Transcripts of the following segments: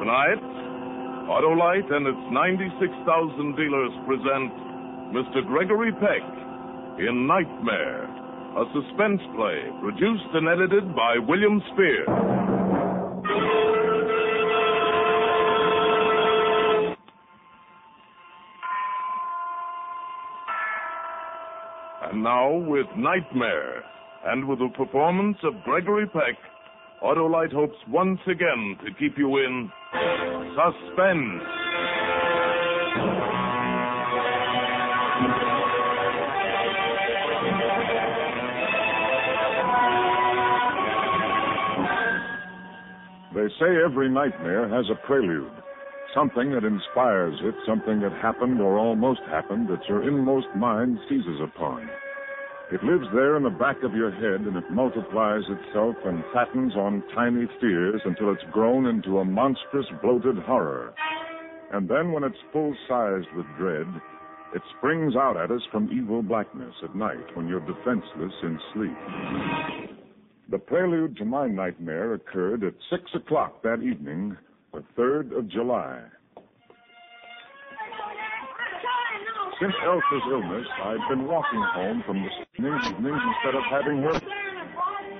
Tonight, Autolite and its 96,000 dealers present Mr. Gregory Peck in Nightmare, a suspense play produced and edited by William Spier. Now, with Nightmare, and with the performance of Gregory Peck, Autolite hopes once again to keep you in suspense. They say every nightmare has a prelude. Something that inspires it, something that happened or almost happened that your inmost mind seizes upon. It lives there in the back of your head and it multiplies itself and fattens on tiny fears until it's grown into a monstrous bloated horror. And then when it's full sized with dread, it springs out at us from evil blackness at night when you're defenseless in sleep. The prelude to my nightmare occurred at six o'clock that evening, the 3rd of July. Since Elsa's illness, I've been walking home from the evenings, evenings instead of having her.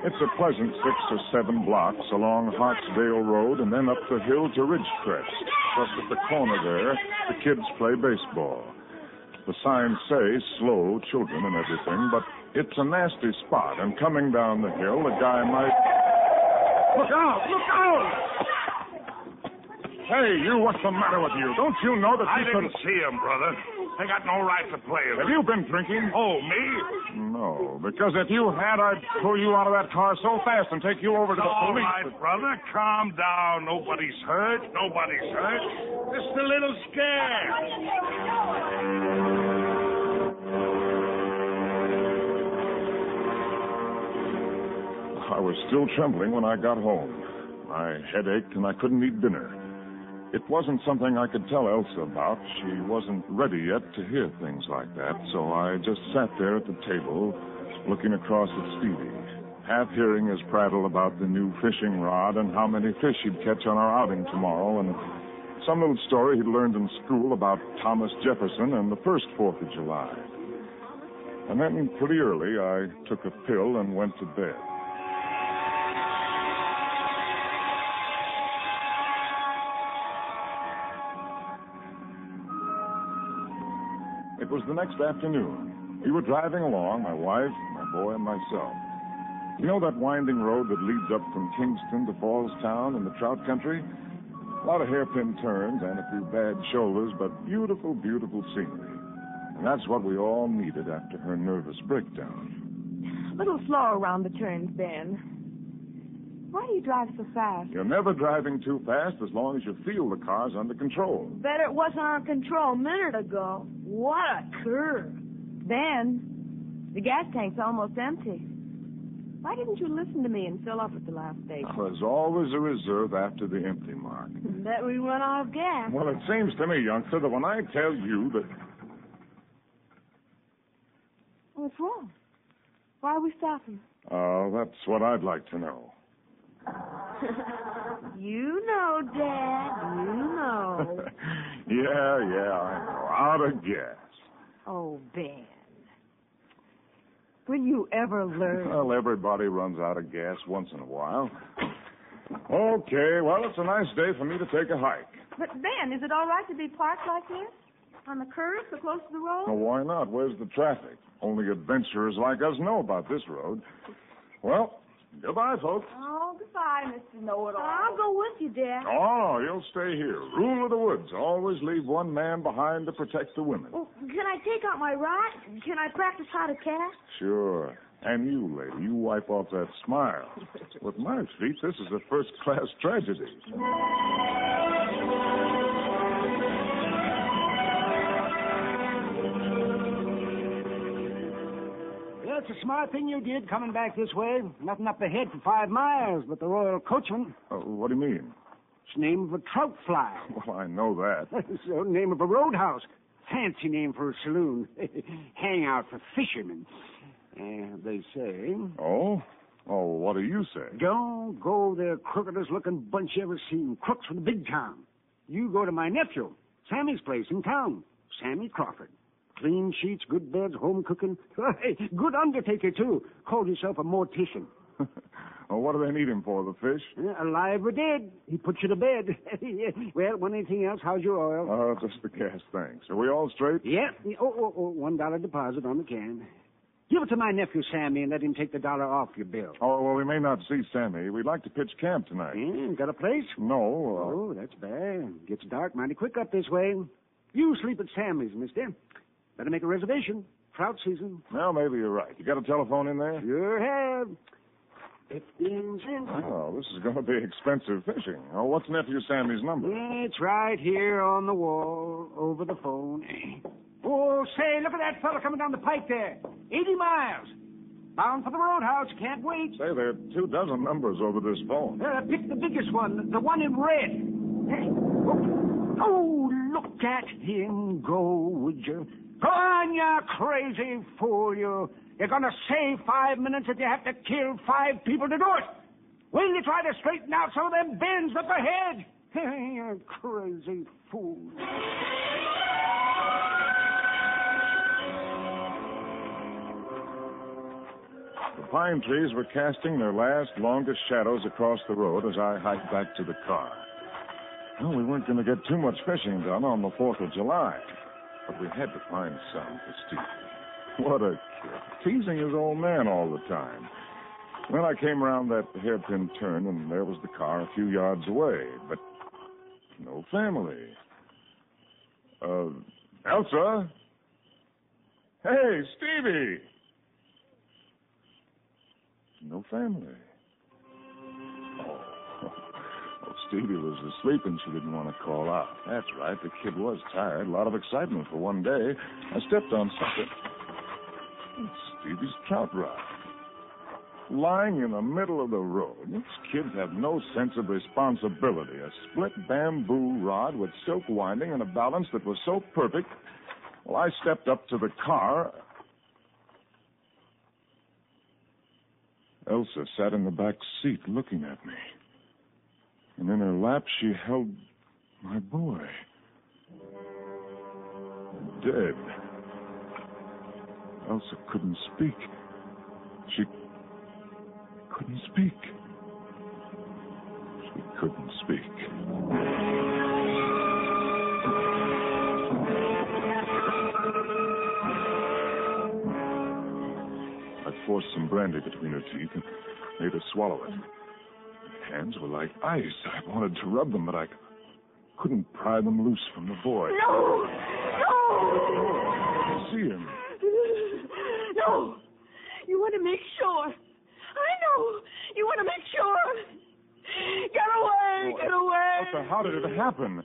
It's a pleasant six or seven blocks along Hartsdale Road and then up the hill to Ridgecrest. Just at the corner there, the kids play baseball. The signs say slow children and everything, but it's a nasty spot, and coming down the hill, a guy might. Look out! Look out! Hey, you, what's the matter with you? Don't you know that I you didn't see him, brother. I got no right to play with Have you been drinking? Oh, me? No, because if you had, I'd pull you out of that car so fast and take you over to the All police. right, brother, calm down. Nobody's hurt. Nobody's hurt. Just a little scared. I was still trembling when I got home. My head ached and I couldn't eat dinner. It wasn't something I could tell Elsa about. She wasn't ready yet to hear things like that, so I just sat there at the table, looking across at Stevie, half hearing his prattle about the new fishing rod and how many fish he'd catch on our outing tomorrow, and some little story he'd learned in school about Thomas Jefferson and the first Fourth of July. And then, pretty early, I took a pill and went to bed. It was the next afternoon. We were driving along, my wife, my boy, and myself. You know that winding road that leads up from Kingston to Falls Town in the trout country? A lot of hairpin turns and a few bad shoulders, but beautiful, beautiful scenery. And that's what we all needed after her nervous breakdown. A little slower around the turns, Ben. Why do you drive so fast? You're never driving too fast as long as you feel the car's under control. Bet it wasn't under control a minute ago. What a curve. Ben, the gas tank's almost empty. Why didn't you listen to me and fill up at the last station? There's always a reserve after the empty mark. Bet we run out of gas. Well, it seems to me, youngster, that when I tell you that What's wrong? Why are we stopping? Oh, that's what I'd like to know. You know, Dad. You know. yeah, yeah, I know. Out of gas. oh, Ben. Will you ever learn? Well, everybody runs out of gas once in a while. Okay, well, it's a nice day for me to take a hike. But Ben, is it all right to be parked like this? On the curve, so close to the road? Well, why not? Where's the traffic? Only adventurers like us know about this road. Well, goodbye, folks. Oh, goodbye, Mr. Know-It-All. I'll go with you, Dad. Oh, you'll stay here. Rule of the woods. Always leave one man behind to protect the women. Well, can I take out my rod? Can I practice how to cast? Sure. And you, lady, you wipe off that smile. With my feet, this is a first-class tragedy. It's a smart thing you did coming back this way. Nothing up ahead for five miles but the Royal Coachman. Uh, what do you mean? It's the name of a trout fly. Well, I know that. it's the name of a roadhouse. Fancy name for a saloon. Hangout for fishermen. Uh, they say. Oh? Oh, what do you say? Don't go there, crookedest looking bunch you ever seen. Crooks from the big town. You go to my nephew, Sammy's place in town. Sammy Crawford. Clean sheets, good beds, home cooking. Good undertaker, too. Called himself a mortician. well, what do they need him for, the fish? Uh, alive or dead. He puts you to bed. well, want anything else? How's your oil? Oh, just the gas, thanks. Are we all straight? Yeah. Oh, oh, oh, one dollar deposit on the can. Give it to my nephew Sammy and let him take the dollar off your bill. Oh, well, we may not see Sammy. We'd like to pitch camp tonight. Yeah, got a place? No. Oh, that's bad. Gets dark mighty quick up this way. You sleep at Sammy's, mister. Better make a reservation. Trout season. Well, maybe you're right. You got a telephone in there? Sure have. Fifteen cents. Oh, this is going to be expensive fishing. Oh, what's nephew Sammy's number? It's right here on the wall, over the phone. Oh, say, look at that fellow coming down the pike there. 80 miles. Bound for the roadhouse. Can't wait. Say, there are two dozen numbers over this phone. Uh, pick the biggest one, the one in red. Hey, oh, oh, look at him go, would you? Go on, you crazy fool, you. You're gonna save five minutes if you have to kill five people to do it. Will you try to straighten out some of them bends up ahead? you crazy fool. The pine trees were casting their last, longest shadows across the road as I hiked back to the car. Well, we weren't going to get too much fishing done on the 4th of July, but we had to find some for Steve. What a kid. Teasing his old man all the time. Then I came around that hairpin turn, and there was the car a few yards away, but no family. Uh, Elsa? Hey, Stevie! No family. Stevie was asleep and she didn't want to call out. That's right, the kid was tired. A lot of excitement for one day. I stepped on something. It's Stevie's trout rod. Lying in the middle of the road. These kids have no sense of responsibility. A split bamboo rod with silk winding and a balance that was so perfect. Well, I stepped up to the car. Elsa sat in the back seat looking at me. And in her lap, she held my boy. Dead. Elsa couldn't speak. She couldn't speak. She couldn't speak. I forced some brandy between her teeth and made her swallow it. Hands were like ice. I wanted to rub them, but I couldn't pry them loose from the boy. No! No! I see him. No! You want to make sure. I know. You want to make sure. Get away! Get uh, away! Uh, Elsa, how did it happen?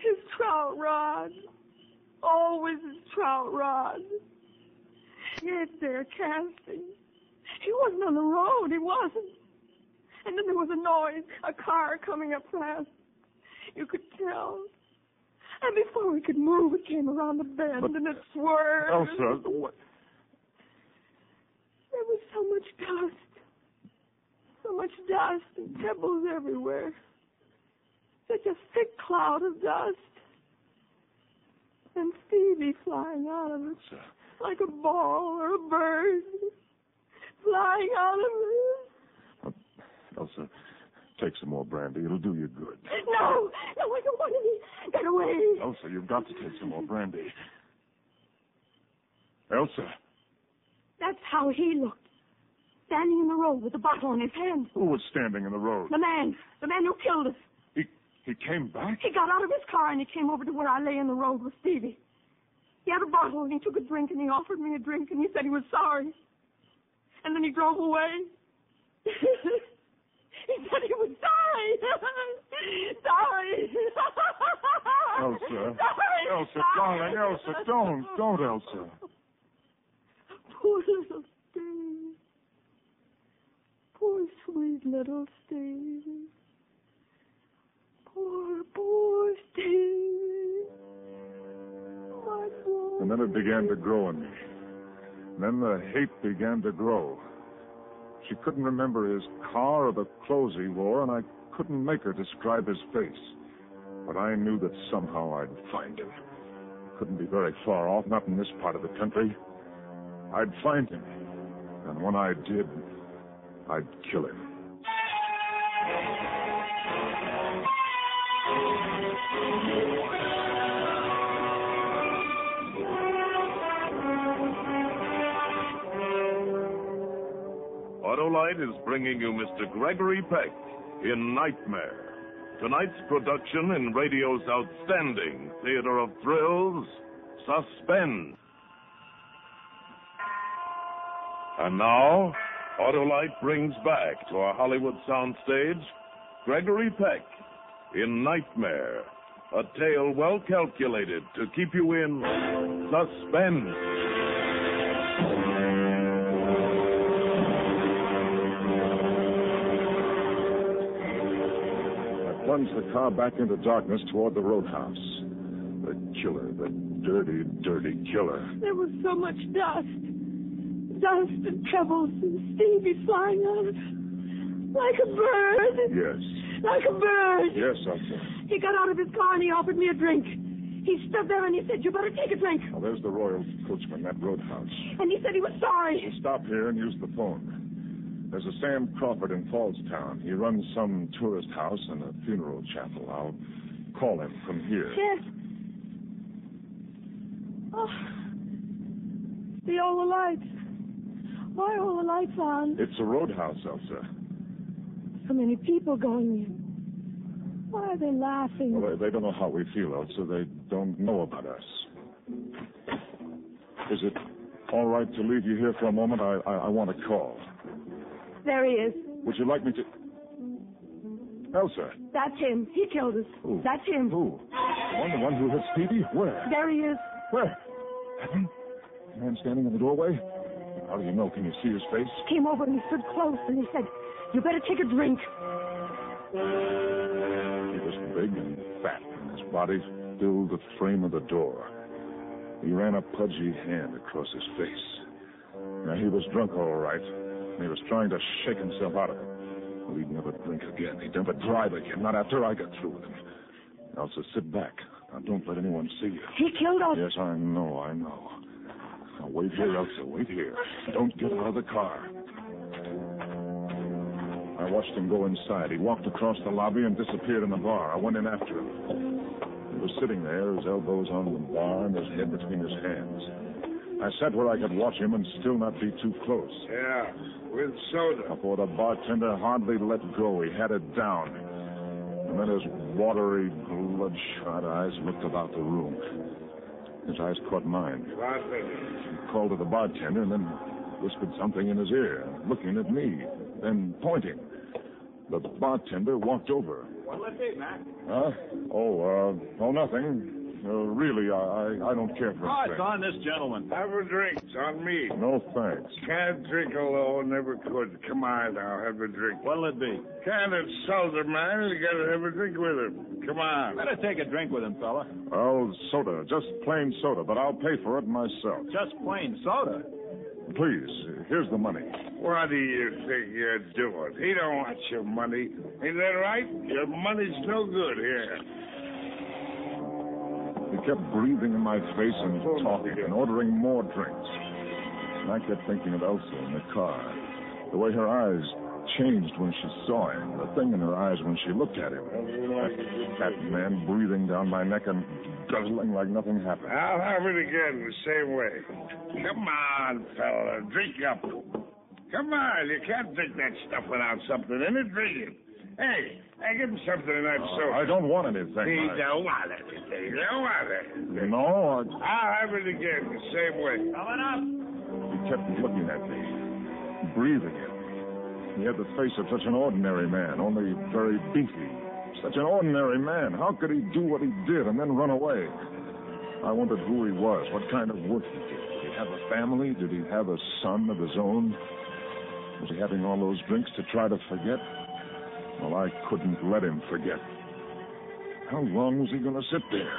His trout rod. Always his trout rod. Yes, there casting. He wasn't on the road. He wasn't. And then there was a noise, a car coming up fast. You could tell. And before we could move, it came around the bend But- and it swerved. Oh, Elsa, what? There was so much dust. So much dust and pebbles everywhere. Such a thick cloud of dust. And Stevie flying out of it like a ball or a bird. Flying out of it. Elsa, Take some more brandy. It'll do you good. No, no, I don't want any. Get away. Elsa, you've got to take some more brandy. Elsa, That's how he looked. Standing in the road with the bottle in his hand. who was standing in the road? The man. The man who killed us. He he came back? He got out of his car and he came over to where I lay in the road with Stevie. He had a bottle and he took a drink and he offered me a drink and he said he was sorry. And then he drove away. he said he would die. sorry. Elsa. Sorry. Elsa, darling, Elsa, don't, don't, Elsa. Poor little Steve. Poor sweet little Steve. Poor, poor Steve. My boy. And then it began to grow in me. Then the hate began to grow. She couldn't remember his car or the clothes he wore, and I couldn't make her describe his face. But I knew that somehow I'd find him. Couldn't be very far off, not in this part of the country. I'd find him. And when I did, I'd kill him. Is bringing you Mr. Gregory Peck in Nightmare. Tonight's production in radio's outstanding theater of thrills, Suspense. And now, Autolite brings back to our Hollywood soundstage Gregory Peck in Nightmare, a tale well calculated to keep you in suspense. Plunged the car back into darkness toward the roadhouse. The killer, the dirty, dirty killer. There was so much dust. Dust and pebbles and Stevie flying out. Like a bird. Yes. Like a bird. Yes, Elsa. He got out of his car and he offered me a drink. He stood there and he said, You better take a drink. Well, there's the Royal Coachman, that roadhouse. And he said he was sorry. Stop here and use the phone. There's a Sam Crawford in Fallstown. He runs some tourist house and a funeral chapel. I'll call him from here. Yes. Oh. The all the lights. Why are all the lights on? It's a roadhouse, Elsa. So many people going in. Why are they laughing? Well, they, they don't know how we feel, Elsa. They don't know about us. Is it all right to leave you here for a moment? I, I, I want to call. There he is. Would you like me to? Oh, Elsa. That's him. He killed us. Who? That's him. Who? The one, the one who hit Stevie? Where? There he is. Where? Heaven? The man standing in the doorway? How do you know? Can you see his face? He Came over and he stood close and he said, You better take a drink. He was big and fat, and his body filled the frame of the door. He ran a pudgy hand across his face. Now, he was drunk, all right, and he was trying to shake himself out of it. Well, he'd never drink again. He'd never drive again, not after I got through with him. Elsa, sit back. Now, don't let anyone see you. He killed us. Yes, I know, I know. Now, wait here, Elsa, wait here. Don't get out of the car. I watched him go inside. He walked across the lobby and disappeared in the bar. I went in after him. He was sitting there, his elbows on the bar and his head between his hands. I sat where I could watch him and still not be too close. Yeah, with soda. For the bartender hardly let go. He had it down. And then his watery, bloodshot eyes looked about the room. His eyes caught mine. He called to the bartender and then whispered something in his ear, looking at me, then pointing. The bartender walked over. What'll it be, Mac? Huh? Oh, uh, oh, nothing. Uh, really, I, I, I don't care for Oh, a it's on this gentleman. Have a drink. It's on me. No thanks. Can't drink alone, never could. Come on now, have a drink. What'll it be? Can't insult a man. You gotta have a drink with him. Come on. Better take a drink with him, fella. Well, soda, just plain soda, but I'll pay for it myself. Just plain soda. Please, here's the money. What do you think you're doing? He don't want your money. Ain't that right? Your money's no good here. Kept breathing in my face and talking and ordering more drinks. And I kept thinking of Elsa in the car. The way her eyes changed when she saw him, the thing in her eyes when she looked at him. That fat man breathing down my neck and guzzling like nothing happened. I'll have it again the same way. Come on, fella, drink up. Come on, you can't drink that stuff without something in it. Drink it. Hey, hey, give him something in that Oh, uh, soda. I don't want anything. He I- don't want it. He don't want it. No, I... I'll have it again the same way. Coming up. He kept looking at me, breathing it. He had the face of such an ordinary man, only very beefy. Such an ordinary man. How could he do what he did and then run away? I wondered who he was, what kind of work he did. Did he have a family? Did he have a son of his own? Was he having all those drinks to try to forget? Well, I couldn't let him forget. How long was he going to sit there?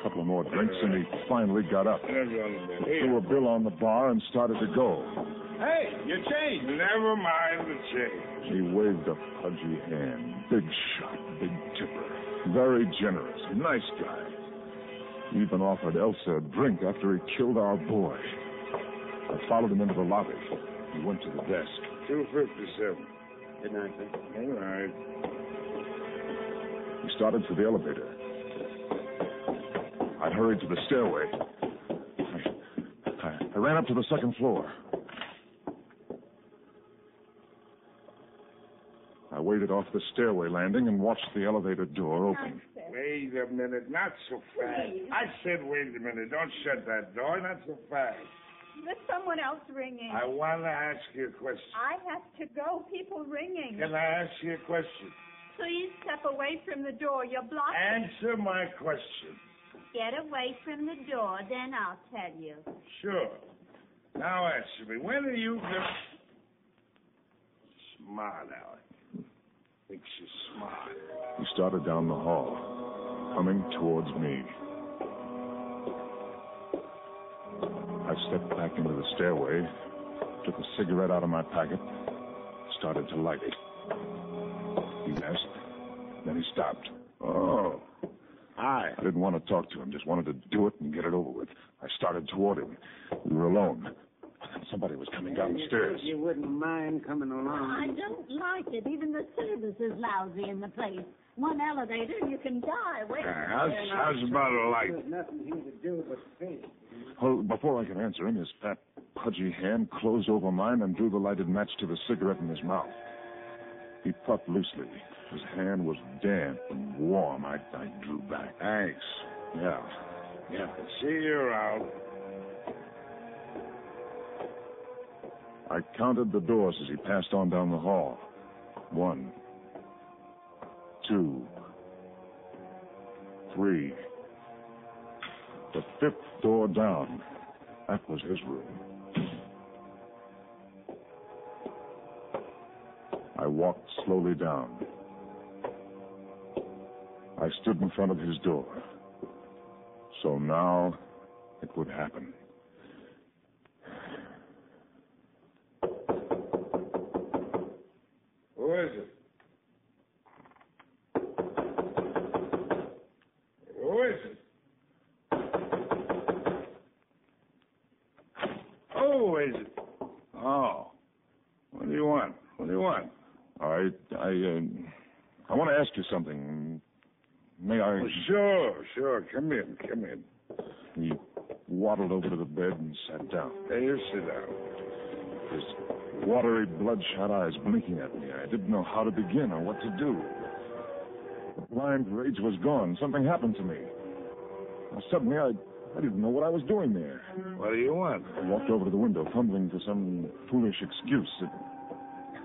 A couple of more drinks, and he finally got up threw a bill on the bar and started to go. Hey, you changed. Never mind the change. He waved a pudgy hand. Big shot, big tipper. Very generous, nice guy. He even offered Elsa a drink after he killed our boy. I followed him into the lobby. He went to the desk. 257. Good night, sir. All right. He started for the elevator. I hurried to the stairway. I, I, I ran up to the second floor. I waited off the stairway landing and watched the elevator door open. Wait a minute, not so fast. I said wait a minute. Don't shut that door, not so fast. There's someone else ringing. I want to ask you a question. I have to go. People ringing. Can I ask you a question? Please step away from the door. You're blocking. Answer my question. Get away from the door, then I'll tell you. Sure. Now answer me. When are you gonna... Smart, Alec. Thinks you're smart. He started down the hall, coming towards me. I stepped back into the stairway, took a cigarette out of my packet, started to light it. He asked, then he stopped. Oh. Hi. I didn't want to talk to him, just wanted to do it and get it over with. I started toward him. We were alone. Somebody was coming down the stairs. You wouldn't mind coming along. I don't like it. Even the service is lousy in the place. One elevator, and you can die waiting. How's, uh, how's about a light? Nothing here to do but think. Well, before I could answer him, his fat, pudgy hand closed over mine and drew the lighted match to the cigarette in his mouth. He puffed loosely. His hand was damp and warm. I, I drew back. Thanks. Yeah. Yeah. See you around. I counted the doors as he passed on down the hall. One, two, three. The fifth door down. That was his room. I walked slowly down. I stood in front of his door. So now it would happen. Who is it? Who is it? Who is it? Oh. What do you want? What do you want? I, I, uh, I want to ask you something. May I? Oh, sure, sure. Come in, come in. He waddled over to the bed and sat down. Hey, you sit down. His watery, bloodshot eyes blinking at me. I didn't know how to begin or what to do. The blind rage was gone. Something happened to me. Now, suddenly, I, I didn't know what I was doing there. What do you want? I walked over to the window, fumbling for some foolish excuse. It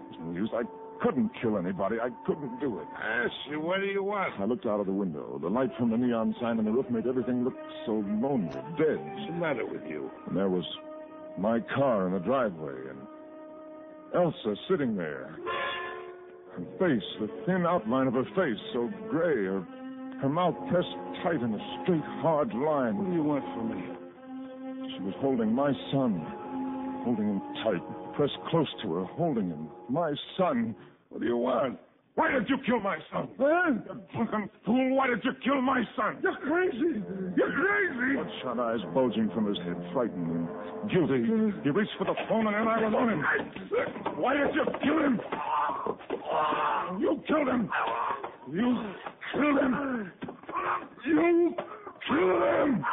was no use. I couldn't kill anybody. I couldn't do it. You, what do you want? I looked out of the window. The light from the neon sign on the roof made everything look so lonely, dead. What's the matter with you? And there was my car in the driveway, and Elsa sitting there. Her face, the thin outline of her face, so gray, her, her mouth pressed tight in a straight, hard line. What do you want from me? She was holding my son, holding him tight, pressed close to her, holding him. My son. What do you want? Why did you kill my son? You drunken fool, why did you kill my son? You're crazy. You're crazy. Bloodshot eyes bulging from his head, frightened and guilty. He reached for the phone and then I was on him. Why did you kill him? You killed him. You killed him. You killed him.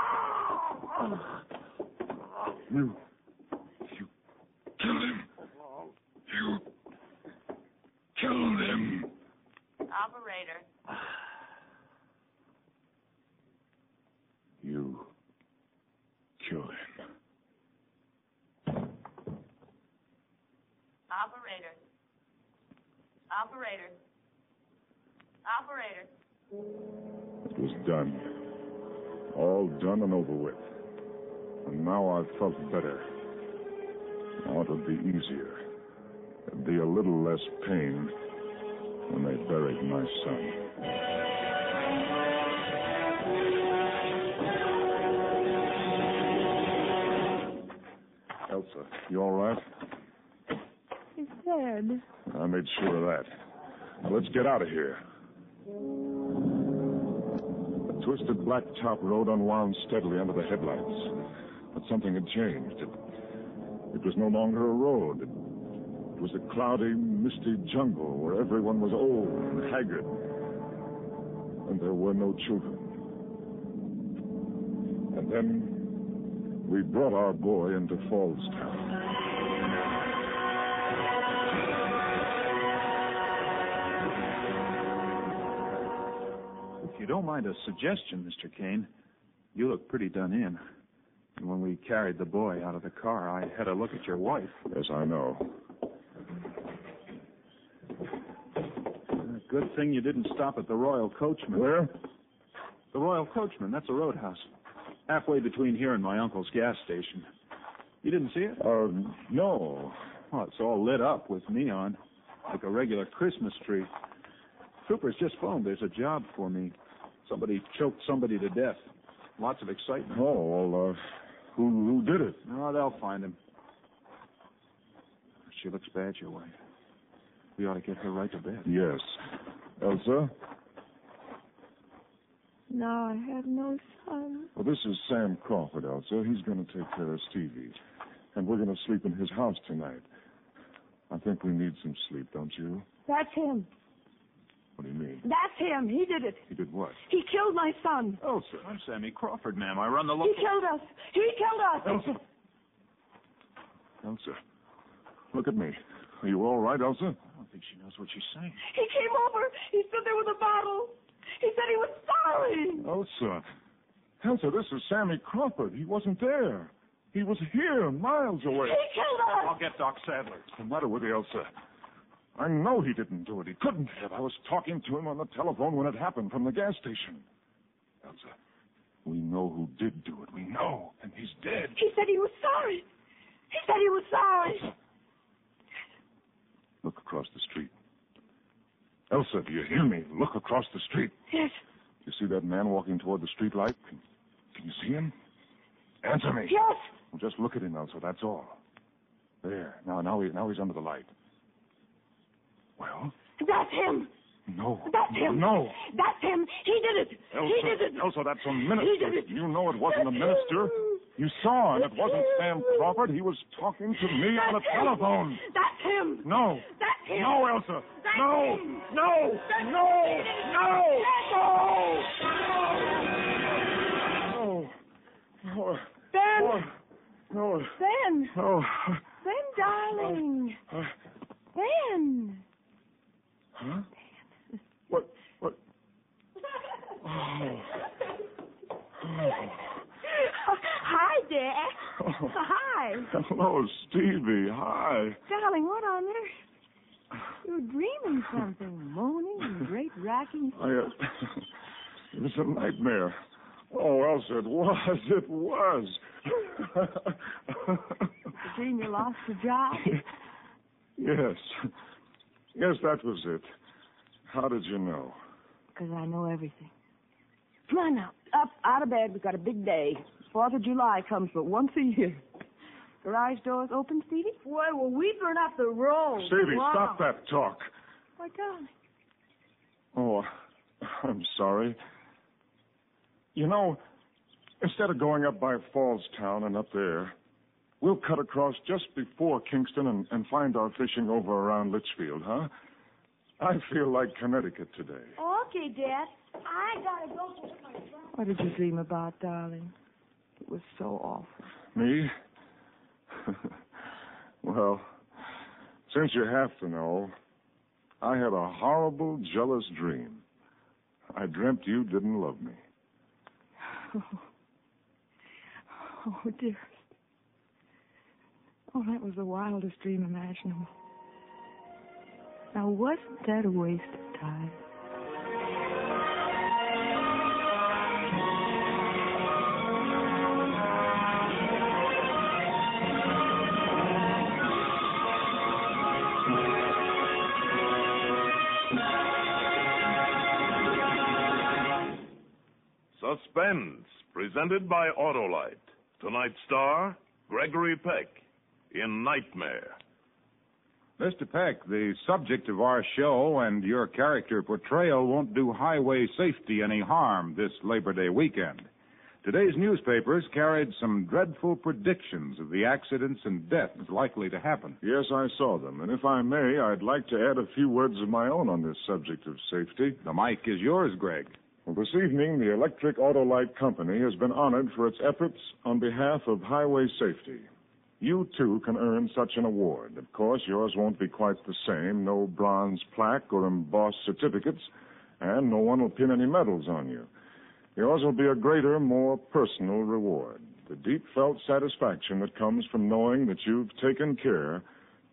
You. You killed him. You killed him. Operator. You killed him. Operator. Operator. Operator. It was done. All done and over with. And now I felt better. Now it would be easier. There'd be a little less pain when they buried my son. Elsa, you all right? He's dead. I made sure of that. Now let's get out of here. The twisted black top road unwound steadily under the headlights. But something had changed. It, it was no longer a road. It, was a cloudy, misty jungle where everyone was old and haggard. And there were no children. And then we brought our boy into Fallstown. If you don't mind a suggestion, Mr. Kane, you look pretty done in. And when we carried the boy out of the car, I had a look at your wife. Yes, I know. Good thing you didn't stop at the Royal Coachman. Where? The Royal Coachman. That's a roadhouse. Halfway between here and my uncle's gas station. You didn't see it? Uh, no. Well, it's all lit up with neon, like a regular Christmas tree. Troopers just phoned. There's a job for me. Somebody choked somebody to death. Lots of excitement. Oh, well, uh, who, who did it? Oh, they'll find him. She looks bad, your wife. We ought to get her right to bed. Yes. Elsa? No, I have no son. Well, this is Sam Crawford, Elsa. He's going to take care of Stevie. And we're going to sleep in his house tonight. I think we need some sleep, don't you? That's him. What do you mean? That's him. He did it. He did what? He killed my son. Elsa. I'm Sammy Crawford, ma'am. I run the He killed us. He killed us. Elsa? Elsa, look at me. Are you all right, Elsa? I don't think she knows what she's saying. He came over. He stood there with a bottle. He said he was sorry. Elsa. Elsa, this is Sammy Crawford. He wasn't there. He was here, miles away. He killed us. I'll get Doc Sadler. What's the matter with you, Elsa? I know he didn't do it. He couldn't have. I was talking to him on the telephone when it happened from the gas station. Elsa, we know who did do it. We know. And he's dead. He said he was sorry. He said he was sorry. Look across the street. Elsa, do you hear me? Look across the street. Yes. You see that man walking toward the street light? Can, can you see him? Answer me. Yes. Well, just look at him, Elsa. That's all. There. Now, now, he, now he's under the light. Well? That's him. No. That's him. No. That's him. He did it. Elsa, he did it. Elsa, that's a minister. He did it. You know it wasn't a minister. You saw him. It wasn't Sam Crawford. He was talking to me on the That's him. telephone. That's him. No. That's him. No, Elsa. That's no. him. No. That's No. No. No. No. No. Ben. No. Ben. No. Ben, darling. Uh, Ben. huh? What? What? Oh. Oh. Hi, Dad. Oh. Hi. Hello, Stevie. Hi. Darling, what on earth? You were dreaming something, moaning and great racking. I, uh, it was a nightmare. Oh, Elsa, it was. It was. The dream you lost your job? yes. Yes, that was it. How did you know? Because I know everything. Come on now. Up, out of bed. We've got a big day. Fourth of July comes but once a year. Garage doors open, Stevie? Boy, well, we've been up the road. Stevie, stop that talk. Why, darling, Oh, I'm sorry. You know, instead of going up by Falls Town and up there, we'll cut across just before Kingston and, and find our fishing over around Litchfield, huh? I feel like Connecticut today. Okay, Dad. I gotta go for my friend. What did you dream about, darling? It was so awful. Me? well, since you have to know, I had a horrible, jealous dream. I dreamt you didn't love me. Oh, oh dearest. Oh, that was the wildest dream imaginable. Now, wasn't that a waste of time? Suspense, presented by Autolite. Tonight's star, Gregory Peck, in Nightmare. Mr. Peck, the subject of our show and your character portrayal won't do highway safety any harm this Labor Day weekend. Today's newspapers carried some dreadful predictions of the accidents and deaths likely to happen. Yes, I saw them. And if I may, I'd like to add a few words of my own on this subject of safety. The mic is yours, Greg. Well, this evening, the Electric Autolite Company has been honored for its efforts on behalf of highway safety. You, too, can earn such an award. Of course, yours won't be quite the same. No bronze plaque or embossed certificates, and no one will pin any medals on you. Yours will be a greater, more personal reward. The deep felt satisfaction that comes from knowing that you've taken care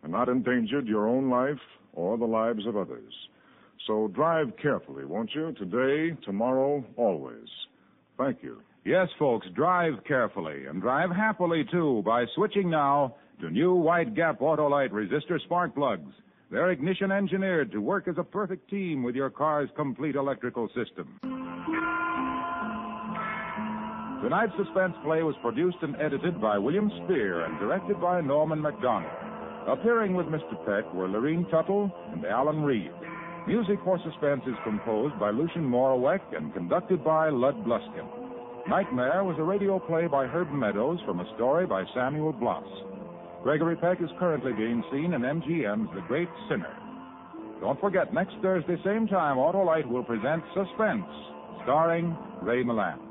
and not endangered your own life or the lives of others. So drive carefully, won't you? Today, tomorrow, always. Thank you. Yes, folks, drive carefully and drive happily, too, by switching now to new wide gap Autolite resistor spark plugs. They're ignition engineered to work as a perfect team with your car's complete electrical system. Tonight's suspense play was produced and edited by William Spier and directed by Norman Macdonnell. Appearing with Mr. Peck were Lurene Tuttle and Alan Reed. Music for Suspense is composed by Lucien Moraweck and conducted by Lud Gluskin. Nightmare was a radio play by Herb Meadows from a story by Samuel Bloss. Gregory Peck is currently being seen in MGM's The Great Sinner. Don't forget, next Thursday, same time, Autolite will present Suspense, starring Ray Milland.